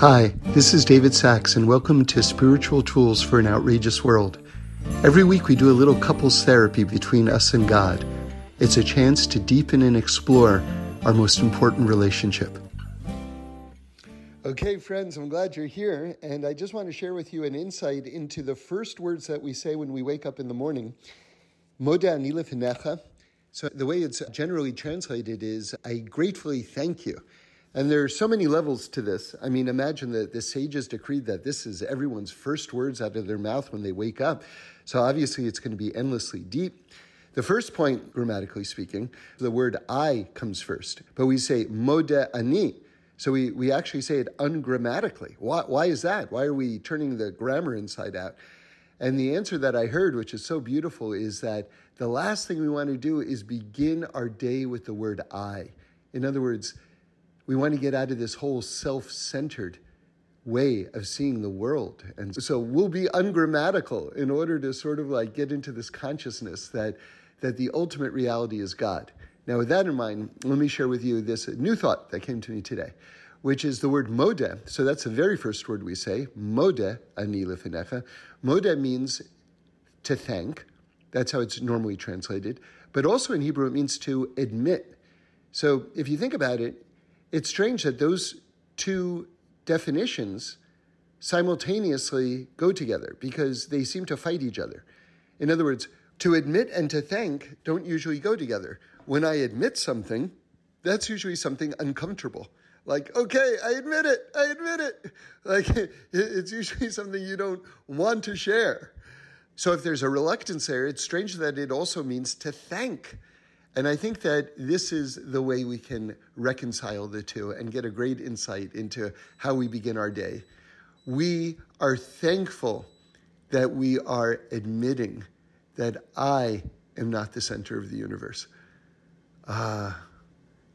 Hi, this is David Sacks, and welcome to Spiritual Tools for an Outrageous World. Every week we do a little couples therapy between us and God. It's a chance to deepen and explore our most important relationship. Okay, friends, I'm glad you're here, and I just want to share with you an insight into the first words that we say when we wake up in the morning. Modeh anilefinecha. So the way it's generally translated is, I gratefully thank you. And there are so many levels to this. I mean, imagine that the sages decreed that this is everyone's first words out of their mouth when they wake up. So obviously, it's going to be endlessly deep. The first point, grammatically speaking, the word I comes first, but we say modeh ani. So we, we actually say it ungrammatically. Why, why is that? Why are we turning the grammar inside out? And the answer that I heard, which is so beautiful, is that the last thing we want to do is begin our day with the word I. In other words, we want to get out of this whole self centered way of seeing the world. And so we'll be ungrammatical in order to sort of like get into this consciousness that, that the ultimate reality is God. Now, with that in mind, let me share with you this new thought that came to me today, which is the word modeh. So that's the very first word we say, modeh ani lefinecha. Modeh means to thank. That's how it's normally translated. But also in Hebrew, it means to admit. So if you think about it, it's strange that those two definitions simultaneously go together because they seem to fight each other. In other words, to admit and to thank don't usually go together. When I admit something, that's usually something uncomfortable. Like, okay, I admit it, I admit it. Like, it's usually something you don't want to share. So if there's a reluctance there, it's strange that it also means to thank. And I think that this is the way we can reconcile the two and get a great insight into how we begin our day. We are thankful that we are admitting that I am not the center of the universe. Ah,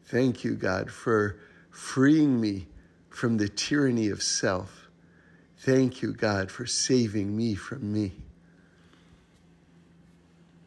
thank you, God, for freeing me from the tyranny of self. Thank you, God, for saving me from me.